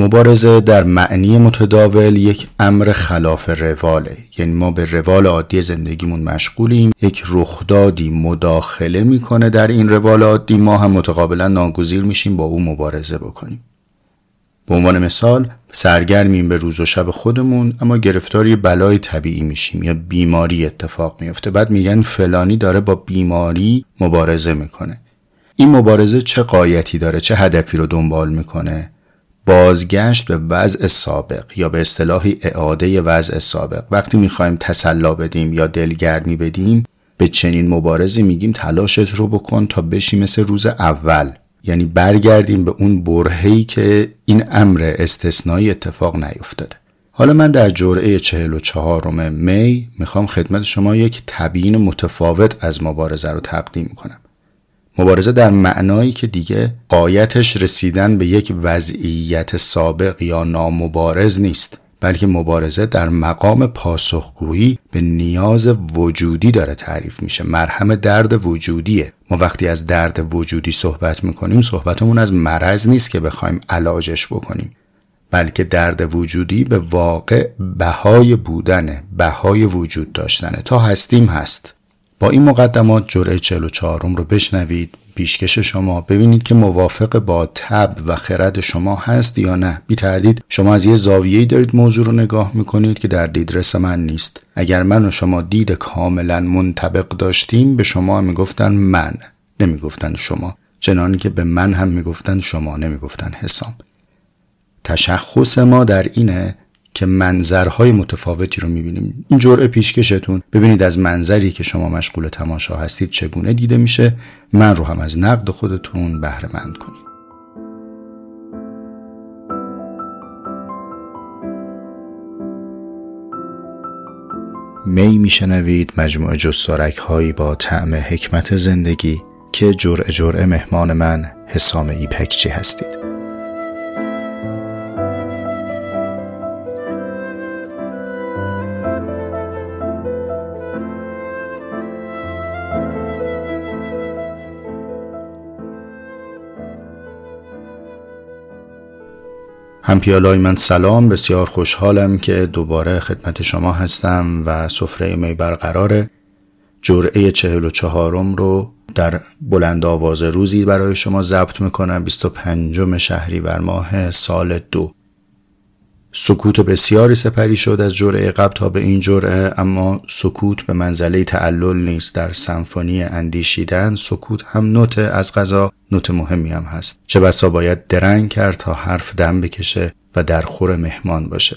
مبارزه در معنی متداول یک امر خلاف رواله یعنی ما به روال عادی زندگیمون مشغولیم. یک رخدادی مداخله می‌کنه در این روال عادی. ما هم متقابلا ناگزیر میشیم با او مبارزه بکنیم. به عنوان مثال سرگرمیم به روز و شب خودمون اما گرفتاری بلای طبیعی میشیم. یا بیماری اتفاق میفته بعد میگن فلانی داره با بیماری مبارزه می‌کنه. این مبارزه چه قایتی داره؟ چه هدفی رو دنبال می‌کنه؟ بازگشت به وضع سابق یا به اصطلاحی اعاده وضع سابق. وقتی می‌خوایم تسلا بدیم یا دلگرمی بدیم به چنین مبارزی میگیم تلاشت رو بکن تا بشی مثل روز اول. یعنی برگردیم به اون برهی که این امر استثنایی اتفاق نیفتاده. حالا من در جرعه 44 می می‌خوام خدمت شما یک تبیین متفاوت از مبارزه رو تقدیم کنم. مبارزه در معنایی که دیگه قایتش رسیدن به یک وضعیت سابق یا نامبارز نیست بلکه مبارزه در مقام پاسخگویی به نیاز وجودی داره تعریف میشه. مرهم درد وجودیه. ما وقتی از درد وجودی صحبت می‌کنیم صحبتمون از مرض نیست که بخوایم علاجش بکنیم بلکه درد وجودی به واقع بهای بودنه بهای وجود داشتنه. تا هستیم هست. با این مقدمات جرعه 44 رو بشنوید. پیشکش شما ببینید که موافق با تب و خرد شما هست یا نه. بی تردید شما از یه زاویه‌ای دارید موضوع رو نگاه می‌کنید که در دیدرس من نیست. اگر من و شما دید کاملا منطبق داشتیم به شما می‌گفتن من نمی‌گفتن شما. چنانی که به من هم می‌گفتن شما نمی‌گفتن حسام. تشخص ما در اینه که منظرهای متفاوتی رو می‌بینیم. این جرعه پیشکشتون. ببینید از منظری که شما مشغول تماشا هستید چگونه دیده میشه. من رو هم از نقد خودتون بهره مند کنید. می میشنوید مجموعه جستارک هایی با طعم حکمت زندگی که جرعه جرعه مهمان من حسام ایپکچی هستید. همپیالای من سلام بسیار خوشحالم که دوباره خدمت شما هستم و سفره می برقراره. جرعه چهل و چهارم رو در بلند آواز روزی برای شما ضبط می‌کنم. 25 شهری بر ماه سال دو. سکوت بسیاری سپری شد از جرعه قبل تا به این جرعه اما سکوت به منزله تعلل نیست. در سمفونی اندیشیدن سکوت هم نوت از غذا نوت مهمی هم هست. چه بسا باید درنگ کرد تا حرف دم بکشه و در خور مهمان باشه.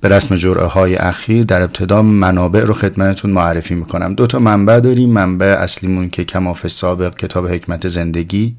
به رسم جرعه های اخیر در ابتدا منابع رو خدمتتون معرفی می‌کنم. دو تا منبع داریم. منبع اصلیمون که کماف سابق کتاب حکمت زندگی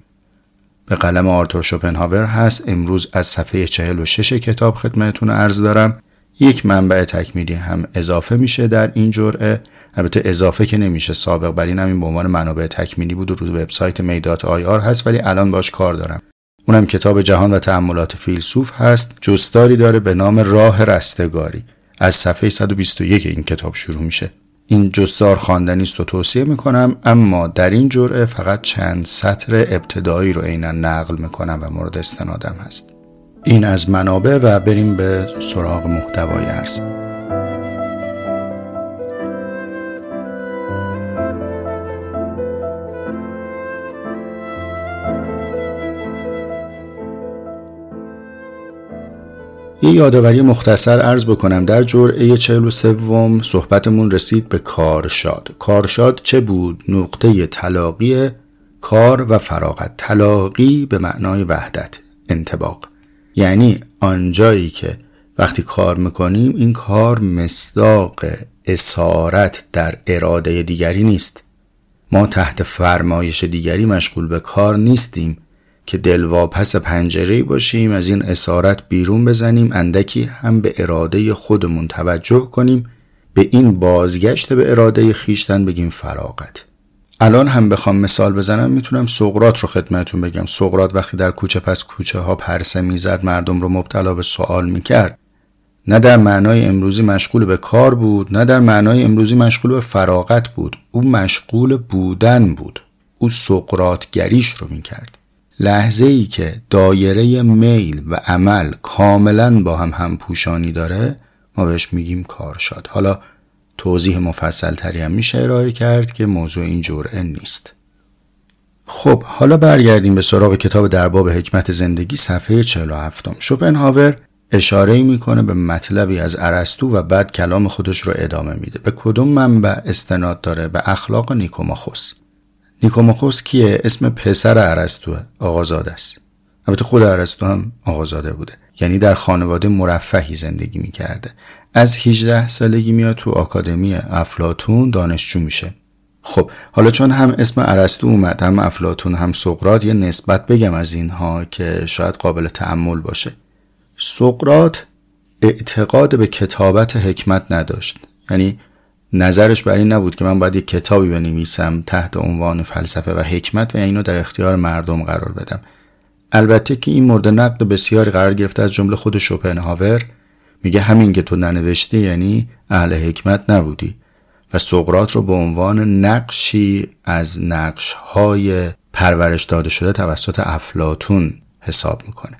به قلم آرتور شوپنهاور هست. امروز از صفحه 46 کتاب خدمتتون عرض دارم. یک منبع تکمیلی هم اضافه میشه در این جرعه. البته اضافه که نمیشه سابق بر این همین به عنوان منابع تکمیلی بود و رو وبسایت میدات آی آر هست ولی الان باش کار دارم. اونم کتاب جهان و تأملات فیلسوف هست. جستاری داره به نام راه رستگاری. از صفحه 121 این کتاب شروع میشه. این جستار خواندنی است و توصیه می‌کنم. اما در این جرعه فقط چند سطر ابتدایی رو عینا نقل می‌کنم و مورد استنادم هست. این از منابع و بریم به سراغ محتوای عرض یه یادآوری مختصر عرض بکنم. در جرعه 43 صحبتمون رسید به کارشاد. کارشاد چه بود؟ نقطه تلاقی کار و فراغت. تلاقی به معنای وحدت انتباق. یعنی آنجایی که وقتی کار می‌کنیم این کار مصداق اسارت در اراده دیگری نیست. ما تحت فرمایش دیگری مشغول به کار نیستیم. که دلواپس پنجره باشیم از این اسارت بیرون بزنیم اندکی هم به اراده خودمون توجه کنیم به این بازگشت به اراده خیشتن بگیم فراغت. الان هم بخوام مثال بزنم می‌تونم سقرات رو خدمتون بگم. سقرات وقتی در کوچه پس کوچه ها پرسه می‌زد مردم رو مبتلا به سوال می‌کرد. نه در معنای امروزی مشغول به کار بود نه در معنای امروزی مشغول به فراغت بود. او مشغول بودن بود. او سقرات گریش رو می‌کرد. لحظه ای که دایره میل و عمل کاملا با هم همپوشانی داره ما بهش میگیم کارشاد حالا توضیح مفصل تری هم میشه ارائه کرد که موضوع این جرعه نیست. خب حالا برگردیم به سراغ کتاب در باب حکمت زندگی صفحه 47 شوپنهاور اشاره می‌کنه به مطلبی از ارسطو و بعد کلام خودش رو ادامه میده. به کدوم منبع استناد داره؟ به اخلاق نیکوماخوس. نیکوماخوس کیه اسم پسر ارسطو آقازاده است. البته خود ارسطو هم آقازاده بوده. یعنی در خانواده مرفهی زندگی می‌کرده. از 18 سالگی میاد تو آکادمی افلاتون دانشجو میشه. خب حالا چون هم اسم ارسطو اومد هم افلاتون هم سقرات یه نسبت بگم از اینها که شاید قابل تعمل باشه. سقرات اعتقاد به کتابت حکمت نداشت. یعنی نظرش بر این نبود که من باید یک کتابی بنویسم تحت عنوان فلسفه و حکمت و اینو در اختیار مردم قرار بدم. البته که این مورد نقد بسیاری قرار گرفته از جمله خود شوپنهاور. میگه همین که تو ننوشتی یعنی اهل حکمت نبودی و سقرات رو به عنوان نقشی از نقشهای پرورش داده شده توسط افلاتون حساب می‌کنه.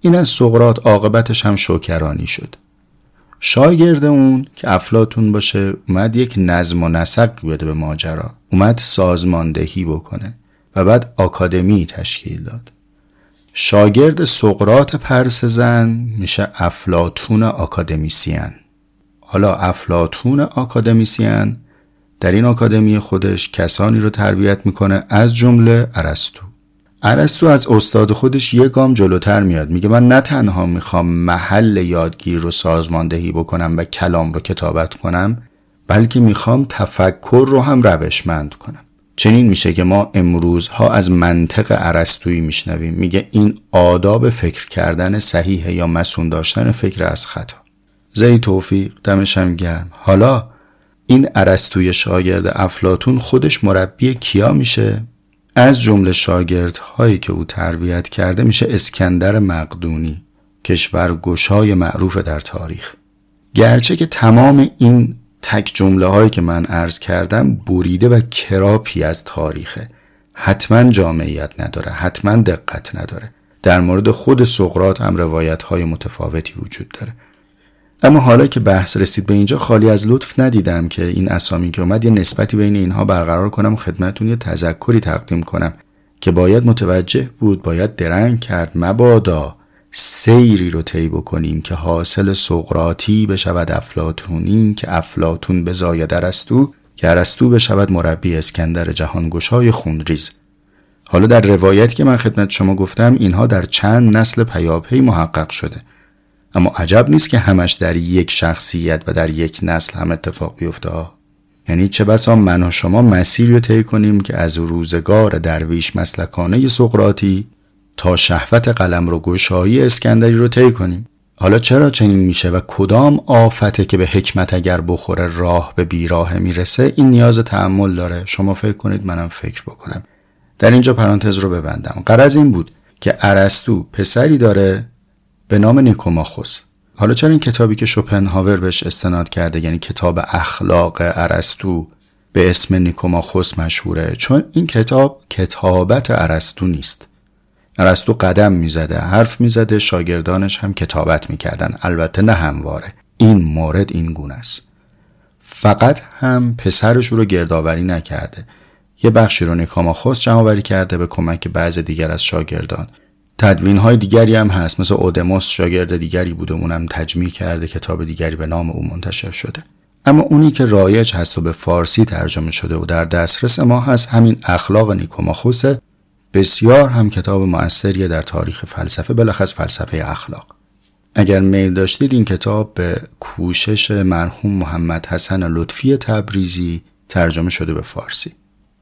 این از سقرات عاقبتش هم شوکرانی شد. شاگرد اون که افلاتون باشه اومد یک نظم و نسق بده به ماجرا. اومد سازماندهی بکنه و بعد آکادمی تشکیل داد. شاگرد سقرات پرس زن میشه افلاتون آکادمیسیان. حالا افلاتون آکادمیسیان در این آکادمی خودش کسانی رو تربیت می‌کنه از جمله ارسطو. ارسطو از استاد خودش یه گام جلوتر میاد. میگه من نه تنها می‌خوام محل یادگیر رو سازماندهی بکنم و کلام رو کتابت کنم بلکه می‌خوام تفکر رو هم روشمند کنم. چنین میشه که ما امروزها از منطق ارسطویی میشنویم. میگه این آداب فکر کردن صحیح یا مسون داشتن فکر از خطا. زی توفیق دمشم گرم. حالا این ارسطوی شاگرد افلاتون خودش مربی کیا میشه؟ از جمله شاگردهایی که او تربیت کرده میشه اسکندر مقدونی کشورگشای معروف در تاریخ. گرچه که تمام این تک جمله هایی که من عرض کردم بریده و کراپی از تاریخه. حتما جامعیت نداره حتما دقت نداره. در مورد خود سقرات هم روایت های متفاوتی وجود داره. اما حالا که بحث رسید به اینجا خالی از لطف ندیدم که این اسامی که اومد یه نسبتی بین اینها برقرار کنم و خدمتون یه تذکری تقدیم کنم که باید متوجه بود باید درنگ کرد. مبادا سیری رو طی بکنیم که حاصل سقراطی بشود افلاتونی که افلاتون بزاید ارسطو که ارسطو بشود مربی اسکندر جهانگشای خونریز. حالا در روایتی که من خدمت شما گفتم اینها در چند نسل پیاپی محقق شده. اما عجب نیست که همش در یک شخصیت و در یک نسل هم اتفاق بیفته یعنی چه بسا من و شما مسیری رو طی کنیم که از روزگار درویش مسلکانه سقراطی تا شهوت قلم رو گشایی اسکندری رو طی کنیم. حالا چرا چنین میشه و کدام آفته که به حکمت اگر بخوره راه به بیراه می‌رسه این نیاز تحمل داره؟ شما فکر کنید منم فکر بکنم. در اینجا پرانتز رو ببندم. قرض این بود که ارسطو پسری داره به نام نیکوماخوس. حالا چرا این کتابی که شوپنهاور بهش استناد کرده یعنی کتاب اخلاق ارسطو به اسم نیکوماخوس مشهوره؟ چون این کتاب کتابت ارسطو نیست. ارسطو قدم می‌زده حرف می‌زده شاگردانش هم کتابت می‌کردن. البته نه همواره. این مورد این گونه است. فقط هم پسرش رو گردآوری نکرده. یه بخشی رو نیکوماخوس جمع کرده به کمک بعض دیگر از شاگردان. تدوین های دیگری هم هست. مثل اودموس شاگرد دیگری بوده اونم تجمیع کرده کتاب دیگری به نام او منتشر شده. اما اونی که رایج هست و به فارسی ترجمه شده و در دسترس ما هست همین اخلاق نیکوماخوسه بسیار هم کتاب موثریه در تاریخ فلسفه بلخص فلسفه اخلاق. اگر میل داشتید این کتاب به کوشش مرحوم محمد حسن لطفی تبریزی ترجمه شده به فارسی.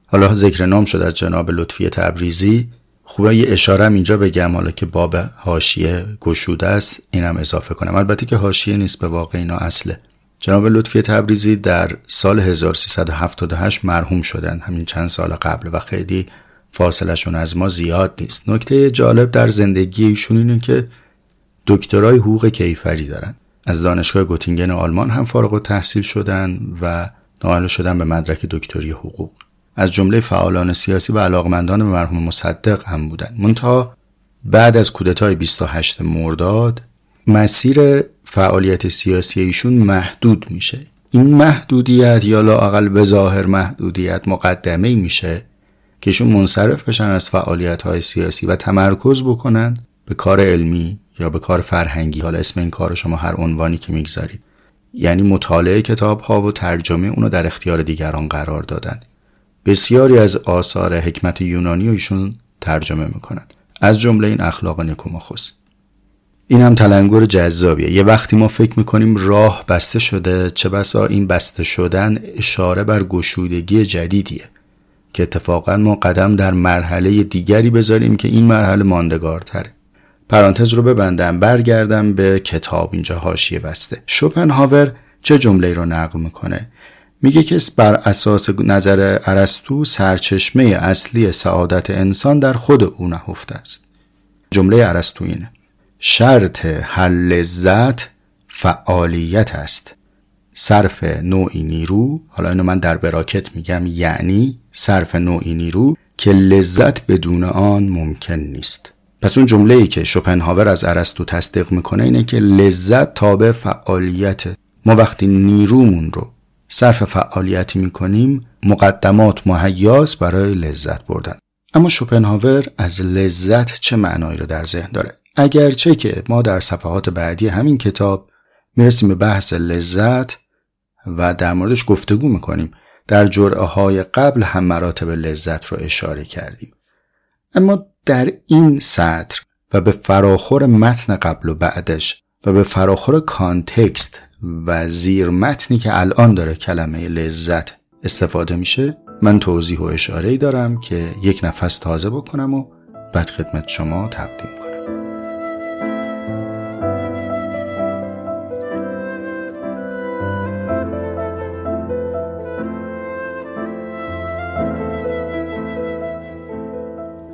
حالا ذکر نام شد از جناب لطفی تبریزی. خوبه یه اشاره اینجا بگم حالا که باب هاشیه گشوده است اینم اضافه کنم. البته که هاشیه نیست به واقع اینا اصله. جناب لطفی تبریزی در سال 1378 مرحوم شدن. همین چند سال قبل و خیلی فاصلشون از ما زیاد نیست. نکته جالب در زندگی ایشون اینه که دکترای حقوق کیفری دارن. از دانشگاه گوتینگن آلمان هم فارغ و تحصیل شدن و نائل شدن به مدرک دکتری حقوق. از جمله فعالان سیاسی و علاقمندان به مرحوم مصدق هم بودند. منتها بعد از کودتای 28 مرداد مسیر فعالیت سیاسی ایشون محدود میشه. این محدودیت یا لاقل به ظاهر محدودیت مقدمه میشه که ایشون منصرف بشن از فعالیت های سیاسی و تمرکز بکنن به کار علمی یا به کار فرهنگی. حالا اسم این کار شما هر عنوانی که می‌گذارید. یعنی مطالعه کتاب ها و ترجمه اونو در اختیار دیگران قرار دادن. بسیاری از آثار حکمت یونانی رو ایشون ترجمه می‌کنن. از جمله این اخلاق نیکوماخوس این هم تلنگر جذابیه. یه وقتی ما فکر می‌کنیم راه بسته شده چه بسا این بسته شدن اشاره بر گشودگی جدیدیه که اتفاقا ما قدم در مرحله دیگری بذاریم که این مرحله ماندگارتره. پرانتز رو ببندم برگردم به کتاب اینجا حاشیه بسته. شوپنهاور چه جمله رو نقل می‌کنه؟ میگه که بر اساس نظر ارسطو سرچشمه اصلی سعادت انسان در خود او نهفته است. جمله ارسطو اینه. شرط هر لذت فعالیت است. صرف نوعی نیرو حالا اینو من در براکت میگم یعنی صرف نوعی نیرو که لذت بدون آن ممکن نیست. پس اون جمله ای که شوپنهاور از ارسطو تصدیق می‌کنه اینه که لذت تابع فعالیت. ما وقتی نیرومون رو صرف فعالیتی می‌کنیم مقدمات مهیاس برای لذت بردن. اما شوپنهاور از لذت چه معنایی رو در ذهن داره؟ اگرچه که ما در صفحات بعدی همین کتاب می‌رسیم به بحث لذت و در موردش گفتگو می‌کنیم در جرعه های قبل هم مراتب لذت رو اشاره کردیم. اما در این سطر و به فراخور متن قبل و بعدش و به فراخور کانتکست و زیر متنی که الان داره کلمه لذت استفاده میشه من توضیح و اشاره ای دارم که یک نفس تازه بکنم و بعد خدمت شما تقدیم کنم.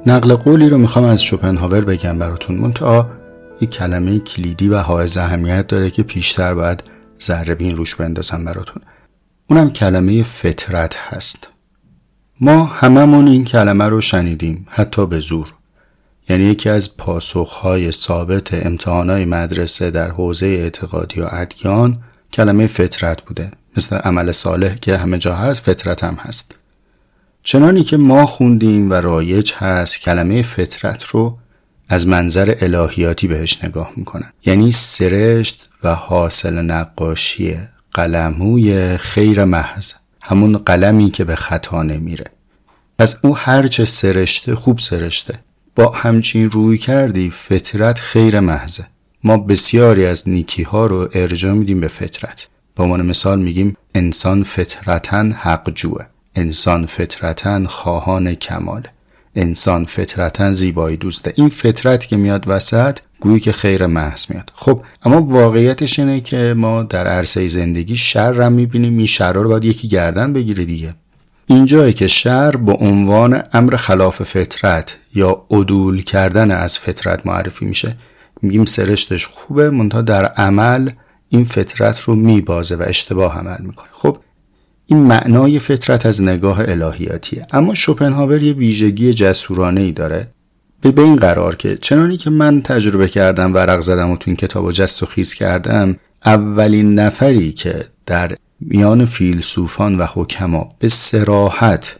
نقل قولی رو می‌خوام از شوپنهاور بگم براتون. منتها یک کلمه کلیدی و حائز اهمیت داره که پیشتر باید ذره بین روش بندازم براتون. اونم کلمه فطرت هست. ما هممون این کلمه رو شنیدیم حتی به زور. یعنی یکی از پاسخهای ثابت امتحانای مدرسه در حوزه اعتقادی و ادیان کلمه فطرت بوده. مثل عمل صالح که همه جا هست فطرت هم هست. چنانی که ما خوندیم و رایج هست کلمه فطرت رو از منظر الهیاتی بهش نگاه می‌کنن. یعنی سرشت و حاصل نقاشی قلموی خیر محض همون قلمی که به خطا نمیره. از او هرچه سرشته خوب سرشته. با همچین روی کردی فطرت خیر محضه ما بسیاری از نیکی ها رو ارجا میدیم به فطرت. به عنوان مثال میگیم انسان فطرتا حق جوه. انسان فطرتا خواهان کمال. انسان فطرتا زیبایی دوسته. این فطرت که میاد وسط گویی که خیر محض میاد. خب اما واقعیتش اینه که ما در عرصه زندگی شر رو می‌بینیم. این شر رو باید یکی گردن بگیره دیگه. اینجایی که شر به عنوان امر خلاف فطرت یا عدول کردن از فطرت معرفی میشه میگیم سرشتش خوبه منتها در عمل این فطرت رو میبازه و اشتباه عمل می‌کنه. خب این معنای فطرت از نگاه الهیاتیه. اما شوپنهاور یه ویژگی جسورانه ای داره. به این قرار که چنانی که من تجربه کردم ورق زدم و تو این کتاب جست و خیز کردم اولین نفری که در میان فیلسوفان و حکما به سراحت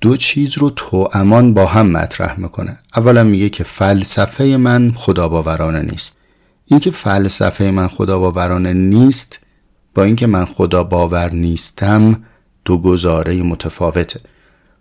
دو چیز رو تو امان با هم مطرح می‌کنه. اولا میگه که فلسفه من خدا باورانه نیست اینکه فلسفه من خدا باورانه نیست با اینکه من خدا باور نیستم دو گزاره متفاوته.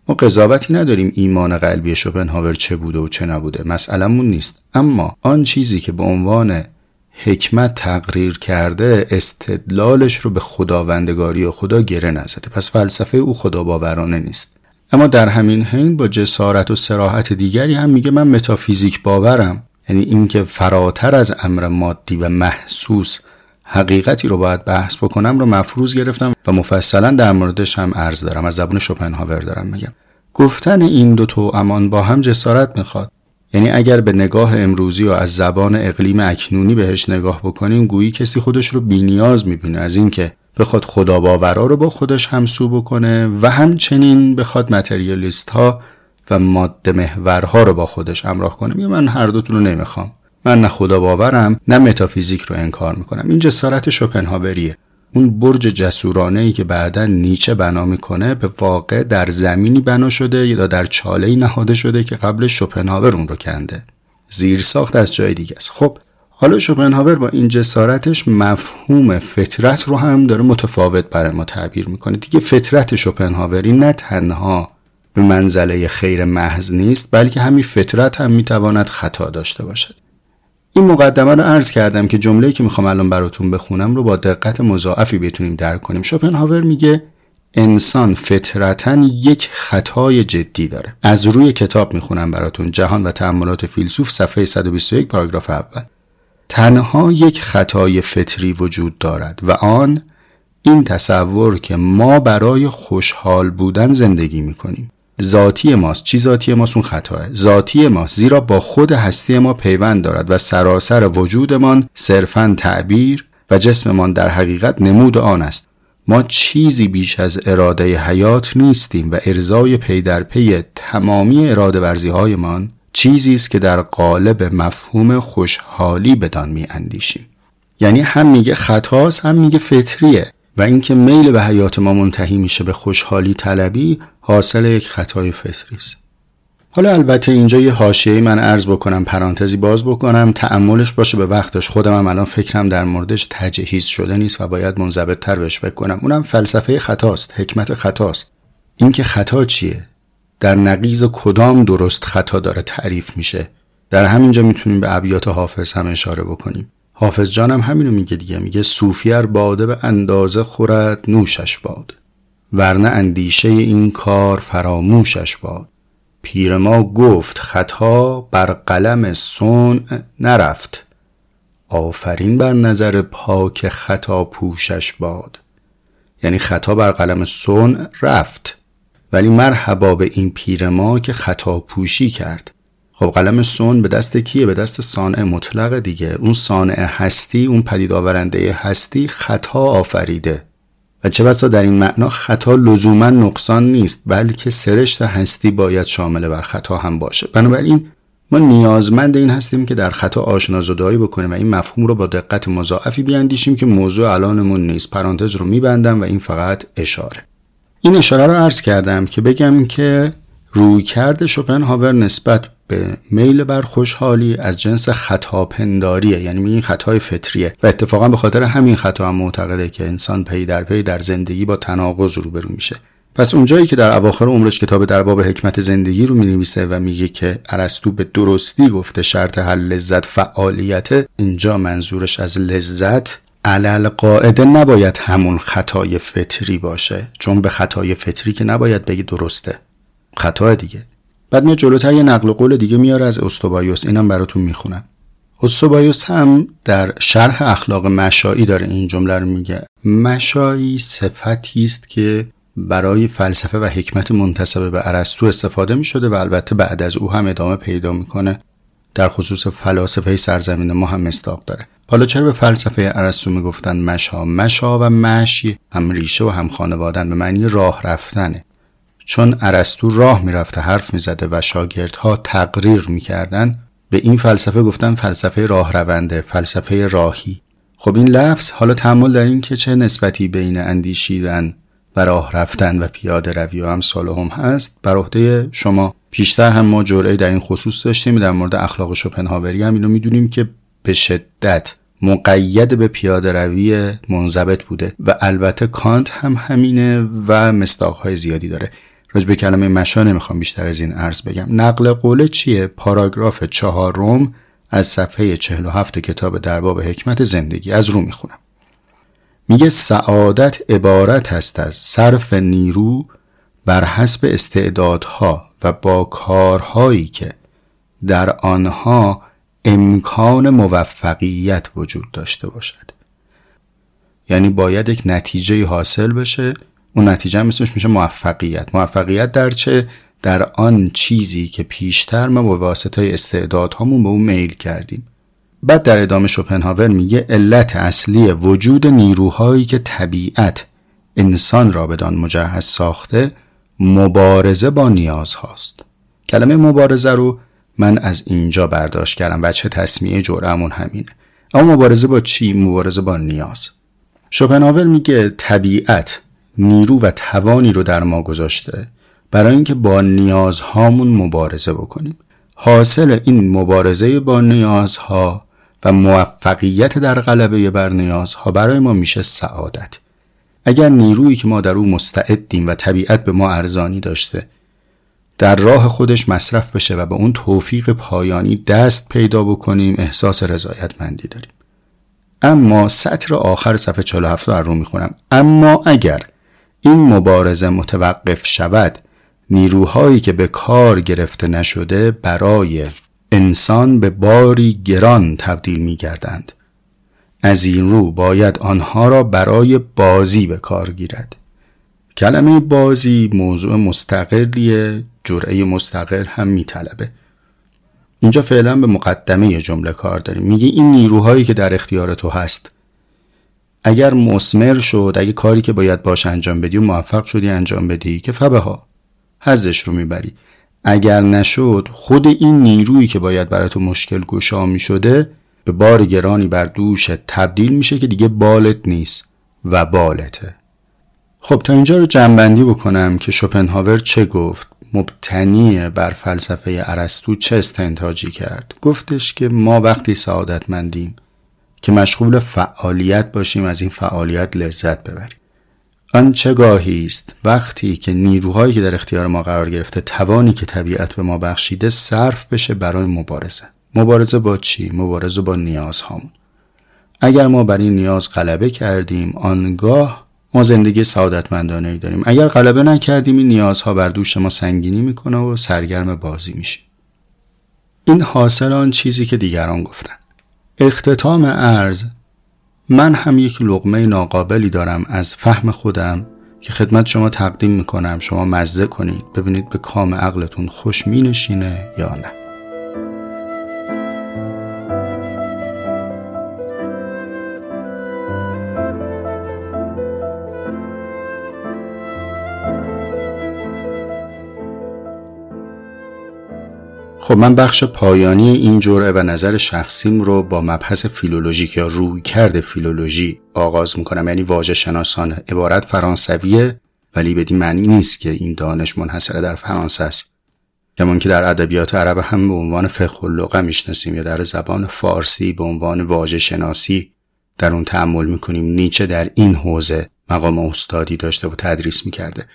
ما قضاوتی نداریم ایمان قلبی شوپنهاور چه بوده و چه نبوده. مسئلهمون نیست. اما آن چیزی که به عنوان حکمت تقریر کرده استدلالش رو به خداوندگاری و خدا گره نزده. پس فلسفه او خدا باورانه نیست. اما در همین حین با جسارت و سراحت دیگری هم میگه من متافیزیک باورم. یعنی اینکه فراتر از امر مادی و محسوس حقیقتی رو باید بحث بکنم رو مفروض گرفتم و مفصلا در موردش هم عرض دارم. از زبون شوپنهاور دارم میگم. گفتن این دو تو امان با هم جسارت می‌خواد. یعنی اگر به نگاه امروزی و از زبان اقلیم اکنونی بهش نگاه بکنیم گویی کسی خودش رو بینیاز می‌بینه. از اینکه بخواد خدا باورا رو با خودش همسو بکنه و همچنین بخواد متریالیست ها و ماده محورها رو با خودش همراه کنه. من هر دوتون رو نمی‌خوام. من نه خدا باورم نه متافیزیک رو انکار می‌کنم. این جسارت شوپنهاوریه. اون برج جسورانه ای که بعدا نیچه بنا می‌کنه به واقع در زمینی بنا شده یا در چاله نهاده شده که قبل شوپنهاور اون رو کنده. زیر ساخت از جای دیگه است. خب حالا شوپنهاور با این جسارتش مفهوم فطرت رو هم داره متفاوت برای ما تعبیر می‌کنه. دیگه فطرت شوپنهاوری نه تنها به منزله خیر محض نیست بلکه همین فطرت هم می‌تواند خطا داشته باشد. این مقدمه رو عرض کردم که جمله‌ای که می‌خوام الان براتون بخونم رو با دقت مضاعفی بتونیم درک کنیم. شوپنهاور میگه انسان فطرتا یک خطای جدی داره. از روی کتاب می‌خونم براتون. جهان و تأملات فیلسوف صفحه 121 پاراگراف اول. تنها یک خطای فطری وجود دارد و آن این تصور که ما برای خوشحال بودن زندگی می‌کنیم. ذاتی ماست. چی ذاتی ماست؟ اون خطاه. ذاتی ماست. زیرا با خود هستی ما پیوند دارد و سراسر وجودمان صرفا تعبیر و جسممان در حقیقت نمود آن است. ما چیزی بیش از اراده حیات نیستیم و ارزای پی در پی تمامی اراده ورزی هایمان چیزی است که در قالب مفهوم خوشحالی بدان می اندیشیم یعنی هم میگه خطاست هم میگه فطریه. و اینکه میل به حیات ما منتهی میشه به خوشحالی طلبی حاصل یک خطای فطری است حالا البته اینجا یه حاشیه‌ای من عرض بکنم پرانتزی باز بکنم تأملش باشه به وقتش. خودم هم الان فکرم در موردش تجهیز شده نیست و باید منضبط تر بهش فکر کنم. اونم فلسفه خطاست حکمت خطاست. اینکه خطا چیه؟ در نقیز کدام درست خطا داره تعریف میشه؟ در همینجا می‌تونیم به ابیات حافظ هم اشاره بکنیم. حافظ جانم همینو میگه دیگه. میگه صوفیر باده به اندازه خورد نوشش باد. ورنه اندیشه این کار فراموشش باد. پیر ما گفت خطا بر قلم سون نرفت. آفرین بر نظر پاک خطا پوشش باد. یعنی خطا بر قلم سون رفت. ولی مرحبا به این پیر ما که خطا پوشی کرد. خب قلم سون به دست کیه؟ به دست صانع مطلق دیگه. اون صانع هستی اون پدید آورنده هستی خطا آفریده. و چه بسا در این معنا خطا لزوما نقصان نیست بلکه سرشت هستی باید شامل بر خطا هم باشه. بنابراین ما نیازمند این هستیم که در خطا آشنا زدایی بکنیم و این مفهوم رو با دقت مضاعفی بیاندیشیم که موضوع الانمون نیست. پرانتز رو میبندم و این فقط اشاره. این اشاره رو عرض کردم که بگم که رویکرد شوپنهاور نسبت به میل بر خوشحالی از جنس خطا پنداریه یعنی این خطای فطریه. و اتفاقا به خاطر همین خطا هم معتقده که انسان پی در پی در زندگی با تناقض روبرو میشه. پس اونجایی که در اواخر عمرش کتاب در باب حکمت زندگی رو می‌نویسه و میگه که ارسطو به درستی گفته شرط حل لذت فعالیت اینجا منظورش از لذت علل قاعده نباید همون خطای فطری باشه. چون به خطای فطری که نباید بگی درسته. خطا دیگه. بعد میاد جلوتر یه نقل قول دیگه میاره از استوبایوس. اینم براتون می‌خونم. استوبایوس هم در شرح اخلاق مشایی داره این جمله رو میگه. مشایی صفتی است که برای فلسفه و حکمت منتسب به ارسطو استفاده می و البته بعد از او هم ادامه پیدا می‌کنه. در خصوص فلاسفه سرزمین ما هم مستاق داره. حالا چرا به فلسفه ارسطو می‌گفتن مشا؟ مشا و مشی هم ریشه و هم خانوادن به معنی راه رفتنه. چون ارسطو راه می‌رفته حرف می‌زده و شاگردها تقریر می‌کردن به این فلسفه گفتن فلسفه راه رونده فلسفه راهی. خب این لفظ حالا تحمل در این که چه نسبتی بین اندیشیدن و راه رفتن و پیاده روی و امثال هم هست. بر عهده شما پیشتر هم ما جرعه در این خصوص داشتیم در مورد اخلاق شوپنهاوری هم. اینو می‌دونیم که به شدت مقید به پیاده روی منضبط بوده و البته کانت هم همینه و مستاقهای زیادی داره. راجع به کلمه مشا نمی‌خوام بیشتر از این عرض بگم. نقل قوله چیه؟ پاراگراف چهارم از صفحه 47 کتاب درباب حکمت زندگی. از رو می‌خونم. میگه سعادت عبارت است از صرف نیرو بر حسب استعدادها و با کارهایی که در آنها امکان موفقیت وجود داشته باشد. یعنی باید یک نتیجه حاصل بشه اون نتیجه هم اسمش میشه موفقیت. موفقیت در چه؟ در آن چیزی که پیشتر ما با واسطه استعدادهامون به اون میل کردیم. بعد در ادامه شوپنهاور میگه علت اصلی وجود نیروهایی که طبیعت انسان را بدان مجهز ساخته مبارزه با نیاز هاست کلمه مبارزه رو من از اینجا برداشت کردم بچه تصمیه جرعمون همینه. اما مبارزه با چی؟ مبارزه با نیاز. شوپنهاور میگه طبیعت نیرو و توانی رو در ما گذاشته برای اینکه با نیازهامون مبارزه بکنیم. حاصل این مبارزه با نیازها و موفقیت در غلبه بر نیازها برای ما میشه سعادت. اگر نیرویی که ما در او مستعدیم و طبیعت به ما ارزانی داشته در راه خودش مصرف بشه و به اون توفیق پایانی دست پیدا بکنیم احساس رضایتمندی داریم. اما سطر آخر صفحه 47 رو رو می‌خونم. اما اگر این مبارزه متوقف شود نیروهایی که به کار گرفته نشده برای انسان به باری گران تبدیل می گردند. از این رو باید آنها را برای بازی به کار گیرد. کلمه بازی موضوع مستقلیه جرعه مستقل هم میطلبه اینجا فعلا به مقدمه جمله کار داریم میگه این نیروهایی که در اختیار تو هست اگر مسمر شد اگه کاری که باید باش انجام بدی و موفق شدی انجام بدی که فبه ها حزش رو می‌بری. اگر نشد خود این نیرویی که باید برای تو مشکل گشا می شده به بار گرانی بر دوش تبدیل میشه که دیگه بالت نیست و بالته. خب تا اینجا رو جنبندی بکنم که شوپنهاور چه گفت. مبتنی بر فلسفه ارسطو چه استنتاجی کرد؟ گفتش که ما وقتی سعادتمندیم که مشغول فعالیت باشیم از این فعالیت لذت ببریم. آن چه گاهی است؟ وقتی که نیروهایی که در اختیار ما قرار گرفته توانی که طبیعت به ما بخشیده صرف بشه برای مبارزه. مبارزه با چی؟ مبارزه با نیازهامون. اگر ما بر این نیاز غلبه کردیم آنگاه ما زندگی سعادتمندانه ای داریم. اگر غلبه نکردیم این نیازها بر دوش ما سنگینی می‌کنه و سرگرم بازی میشیم این حاصل آن چیزی که دیگران گفتن. اختتام ارز من هم یک لغمه ناقابلی دارم از فهم خودم که خدمت شما تقدیم می‌کنم. شما مزه کنید. ببینید به کام عقلتون خوش مینشینه یا نه. خب من بخش پایانی این جرعه و نظر شخصیم رو با مبحث فیلولوژیک یا روی کرد فیلولوژی آغاز می‌کنم. یعنی واژه شناسان عبارت فرانسویه ولی بدین معنی نیست که این دانش منحصره در فرانسه است. کمان که در ادبیات عرب هم به عنوان فقه اللغه می‌شناسیم یا در زبان فارسی به عنوان واژه شناسی در اون تعمل می‌کنیم. نیچه در این حوزه مقام استادی داشته و تدریس می‌کرده.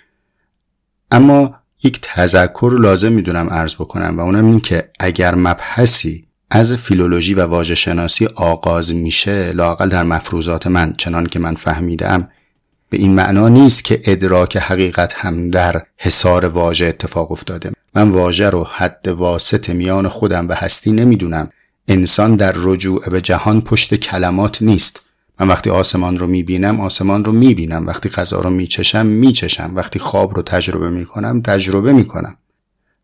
اما یک تذکر لازم می‌دونم عرض بکنم و اونم این که اگر مبحثی از فیلولوژی و واژه شناسی آغاز میشه لاقل در مفروضات من چنان که من فهمیدم به این معنا نیست که ادراک حقیقت هم در حصار واژه اتفاق افتاده. من واژه رو حد واسط میان خودم و هستی نمی‌دونم. انسان در رجوع به جهان پشت کلمات نیست. من وقتی آسمان رو می‌بینم آسمان رو می‌بینم. وقتی غذا رو میچشم میچشم. وقتی خواب رو تجربه می‌کنم تجربه می‌کنم.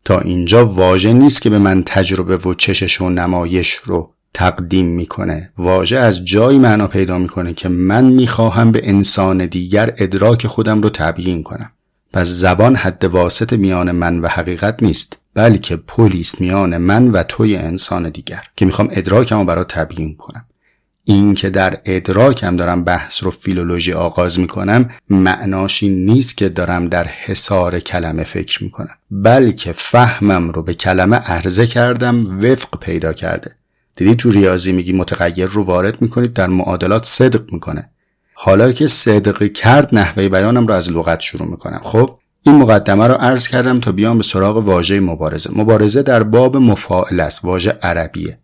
تا اینجا واژه نیست که به من تجربه و چشش و نمایش رو تقدیم می‌کنه. واژه از جایی معنا پیدا می‌کنه که من می‌خواهم به انسان دیگر ادراک خودم رو تبیین کنم. پس زبان حد واسط میان من و حقیقت نیست بلکه پلیس میان من و توی انسان دیگر که می‌خوام ادراکم رو برای تبیین کنم. این که در ادراکم دارم بحث رو فیلولوژی آغاز می‌کنم معناش این نیست که دارم در حصار کلمه فکر می‌کنم بلکه فهمم رو به کلمه عرضه کردم وفق پیدا کرده. دیدی تو ریاضی میگی متغیر رو وارد می‌کنید در معادلات صدق می‌کنه. حالا که صدق کرد نحوه بیانم رو از لغت شروع می‌کنم. خب این مقدمه رو عرض کردم تا بیام به سراغ واژه مبارزه. مبارزه در باب مفاعل است واژه عربیه.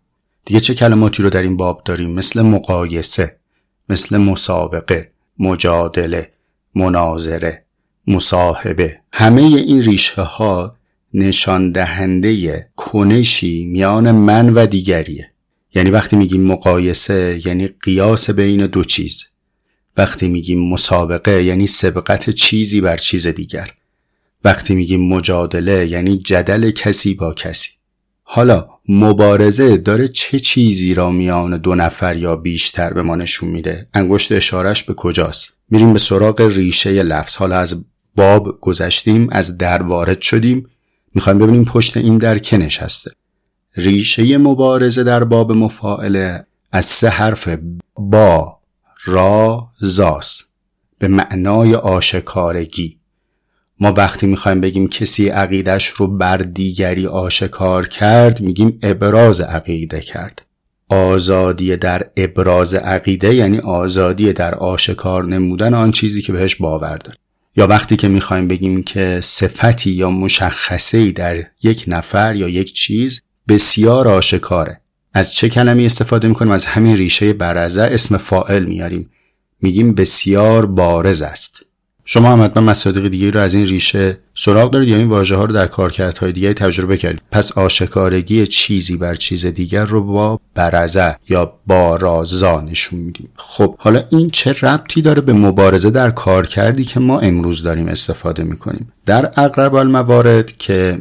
دیگه چه کلماتی رو در این باب داریم؟ مثل مقایسه مثل مسابقه مجادله مناظره مصاحبه. همه این ریشه ها نشان دهنده کنشی میان من و دیگریه. یعنی وقتی میگیم مقایسه یعنی قیاس بین دو چیز. وقتی میگیم مسابقه یعنی سبقت چیزی بر چیز دیگر. وقتی میگیم مجادله یعنی جدل کسی با کسی. حالا مبارزه داره چه چیزی را میان دو نفر یا بیشتر به ما نشون میده؟ انگشت اشارش به کجاست؟ میریم به سراغ ریشه لفظ. حالا از باب گذشتیم از در وارد شدیم. می‌خوایم ببینیم پشت این در که نشسته. ریشه مبارزه در باب مفاعله از سه حرف با را زاس به معنای آشکارگی. ما وقتی می‌خوایم بگیم کسی عقیدش رو بر دیگری آشکار کرد میگیم ابراز عقیده کرد. آزادی در ابراز عقیده یعنی آزادی در آشکار نمودن آن چیزی که بهش باور داره یا وقتی که می‌خوایم بگیم که صفتی یا مشخصه در یک نفر یا یک چیز بسیار آشکاره از چه کلمی استفاده می‌کنیم؟ از همین ریشه برزه اسم فائل میاریم. میگیم بسیار بارز است. شما هم حتما مصادیق دیگه رو از این ریشه سراغ دارید یا این واژه ها رو در کارکردهای دیگه تجربه کردید. پس آشکارگی چیزی بر چیز دیگر رو با برزه یا بارازا نشون میدیم. خب حالا این چه ربطی داره به مبارزه در کارکردی که ما امروز داریم استفاده می‌کنیم؟ در اقرب الموارد که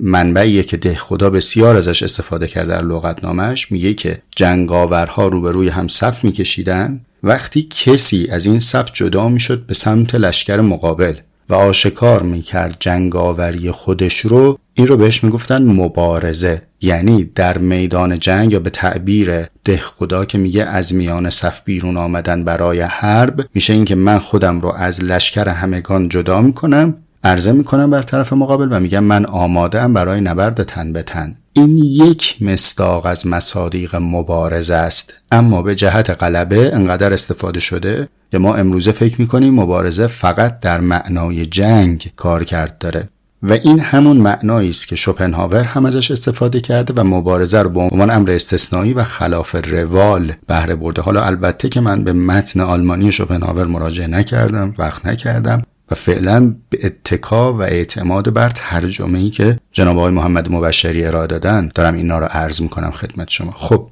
منبعیه که ده خدا بسیار ازش استفاده کرده در لغتنامش میگه که جنگاورها روبروی هم صف میکشیدن. وقتی کسی از این صف جدا می‌شد به سمت لشکر مقابل و آشکار می‌کرد جنگاوری خودش رو این رو بهش می‌گفتن مبارزه. یعنی در میدان جنگ یا به تعبیر ده خدا که میگه از میان صف بیرون آمدن برای حرب میشه اینکه من خودم رو از لشکر همگان جدا می‌کنم عرضه می‌کنم بر طرف مقابل و میگم من آماده ام برای نبرد تن به تن. این یک مستاق از مصادیق مبارزه است. اما به جهت غلبه انقدر استفاده شده که ما امروزه فکر می‌کنیم مبارزه فقط در معنای جنگ کار کرد داره. و این همون معنایی است که شوپنهاور هم ازش استفاده کرده و مبارزه رو به عنوان امر استثنایی و خلاف روال بهره برده. حالا البته که من به متن آلمانی شوپنهاور مراجعه نکردم وقت نکردم. و فعلا به اتکا و اعتماد بر ترجمه ای که جناب آقای محمد مبشری ارائه دادن دارم اینا رو عرض می‌کنم خدمت شما. خب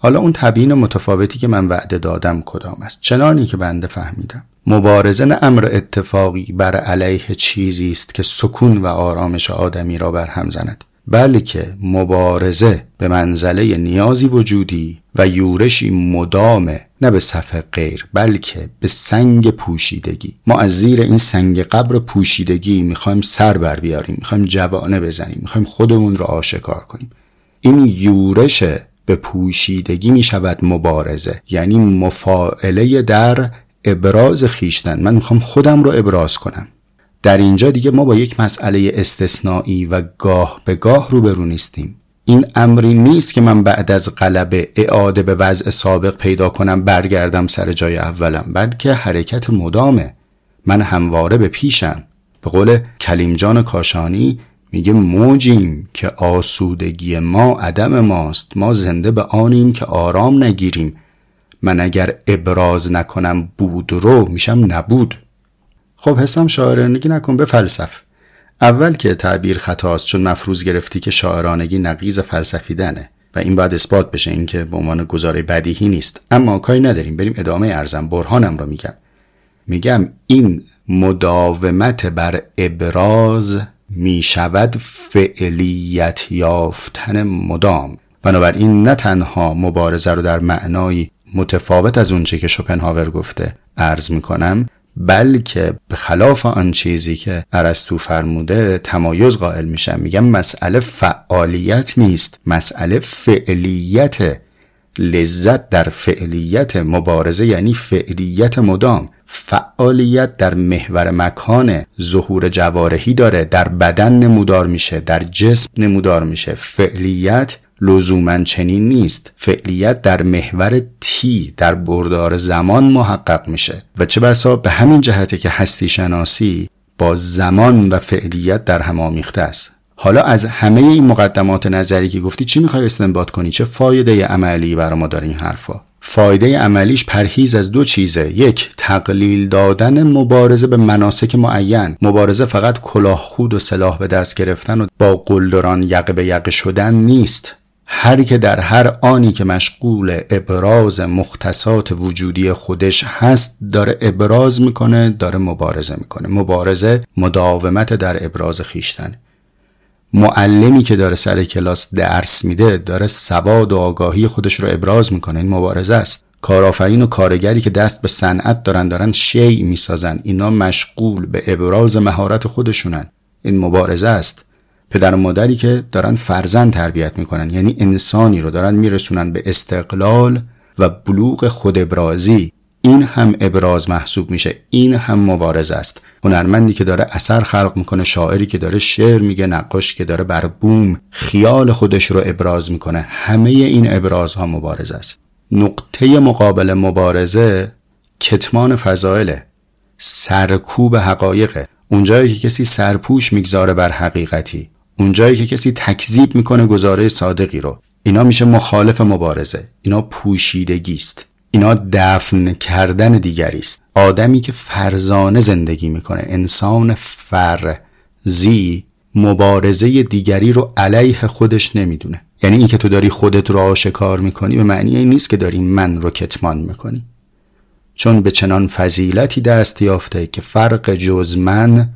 حالا اون تبیین متفاوتی که من وعده دادم کدام است؟ چنانی که بنده فهمیدم. مبارزه نه امر اتفاقی بر علیه چیزی است که سکون و آرامش آدمی را بر هم زند. بلکه مبارزه به منزله نیازی وجودی و یورشی مدامه نه به صفحه غیر بلکه به سنگ پوشیدگی. ما از زیر این سنگ قبر پوشیدگی می‌خوایم سر بر بیاریم می‌خوایم جوانه بزنیم می‌خوایم خودمون رو آشکار کنیم. این یورش به پوشیدگی می‌شود مبارزه یعنی مفاعله در ابراز خیشتن. من می‌خوام خودم رو ابراز کنم. در اینجا دیگه ما با یک مسئله استثنایی و گاه به گاه روبرو نیستیم. این امری نیست که من بعد از غلبه اعاده به وضع سابق پیدا کنم برگردم سر جای اولم بلکه حرکت مدامه. من همواره به پیشم. به قول کلیمجان کاشانی میگه موجیم که آسودگی ما عدم ماست. ما زنده به آنیم که آرام نگیریم. من اگر ابراز نکنم بود رو میشم نبود. خب حسام شاعرانگی نکن به فلسف. اول که تعبیر خطاست چون مفروض گرفتی که شاعرانگی نقیز فلسفیدنه و این باید اثبات بشه اینکه به عنوان گزاره بدیهی نیست. اما کاری نداریم بریم ادامه ارزم. برهانم رو میگم. میگم این مداومت بر ابراز می‌شود فعلیت یافتن مدام. بنابراین نه تنها مبارزه رو در معنای متفاوت از اونچه که شوپنهاور گفته عرض می‌کنم بلکه به خلاف آن چیزی که ارسطو فرموده تمایز قائل میشم میگم مسئله فعالیت نیست مسئله فعلیت لذت در فعلیت مبارزه یعنی فعلیت مدام. فعالیت در محور مکان ظهور جوارحی داره در بدن نمودار میشه در جسم نمودار میشه. فعلیت لزوما چنین نیست. فعلیت در محور تی در بردار زمان محقق میشه و چه بسا به همین جهته که هستی شناسی با زمان و فعلیت در هم آمیخته است. حالا از همه این مقدمات نظری که گفتی چی می‌خوای استنباط کنی؟ چه فایده عملی برای ما داره این حرفا؟ فایده عملیش پرهیز از دو چیزه. یک تقلیل دادن مبارزه به مناسک معین. مبارزه فقط کلاه خود و سلاح به دست گرفتن و با قلدران یقه به یقه شدن نیست. هر که در هر آنی که مشغول ابراز مختصات وجودی خودش هست داره ابراز می‌کنه داره مبارزه می‌کنه. مبارزه مداومت در ابراز خیشتن. معلمی که داره سر کلاس درس میده داره سواد و آگاهی خودش رو ابراز می‌کنه. این مبارزه است. کارآفرین و کارگری که دست به صنعت دارن دارن شی می‌سازن. اینا مشغول به ابراز مهارت خودشونن. این مبارزه است. پدر و مادری که دارن فرزند تربیت می‌کنن یعنی انسانی رو دارن میرسونن به استقلال و بلوغ خود ابرازی. این هم ابراز محسوب میشه این هم مبارزه است. هنرمندی که داره اثر خلق می‌کنه شاعری که داره شعر میگه نقاشی که داره بر بوم خیال خودش رو ابراز می‌کنه. همه این ابرازها مبارزه است. نقطه مقابل مبارزه کتمان فضائله سرکوب حقایقه اونجایی که کسی سرپوش می‌گذاره بر حقیقتی. اونجایی که کسی تکذیب می‌کنه گزاره صادقی رو. اینا میشه مخالف مبارزه. اینا پوشیدگی است اینا دفن کردن دیگری است آدمی که فرزانه زندگی می‌کنه انسان فرزی مبارزه دیگری رو علیه خودش نمی‌دونه. یعنی اینکه تو داری خودت رو آشکار می‌کنی به معنی این نیست که داری من رو کتمان می‌کنی. چون به چنان فضیلتی دست یافته که فرق جز من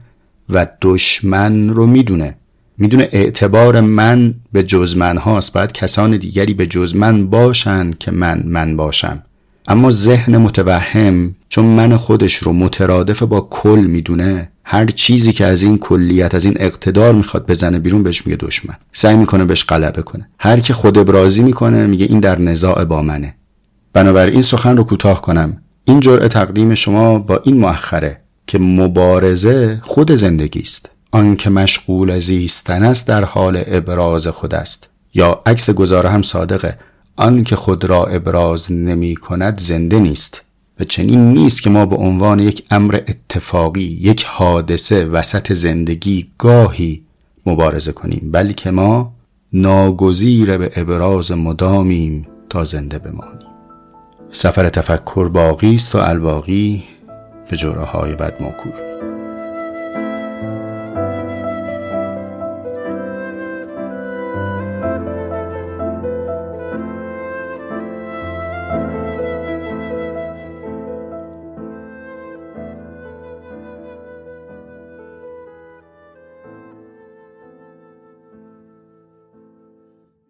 و دشمن رو می‌دونه. می‌دونه اعتبار من به جز من هاست. باید کسان دیگری به جز من باشند که من من باشم. اما ذهن متوهم چون من خودش رو مترادف با کل می‌دونه هر چیزی که از این کلیت از این اقتدار می‌خواد بزنه بیرون بهش میگه دشمن. سعی می‌کنه بهش غلبه کنه. هر کی خود ابرازی می‌کنه میگه این در نزاع با منه. بنابراین سخن رو کوتاه کنم. این جرعه تقدیم شما با این مؤخره که مبارزه خود زندگی است. آنکه مشغول زیستن است در حال ابراز خود است. یا عکس گزاره هم صادقه. آنکه خود را ابراز نمی کند زنده نیست. و چنین نیست که ما به عنوان یک امر اتفاقی یک حادثه وسط زندگی گاهی مبارزه کنیم بلکه ما ناگزیر به ابراز مدامیم تا زنده بمانیم. سفر تفکر باقی است و الباقی به جوره های بد موکول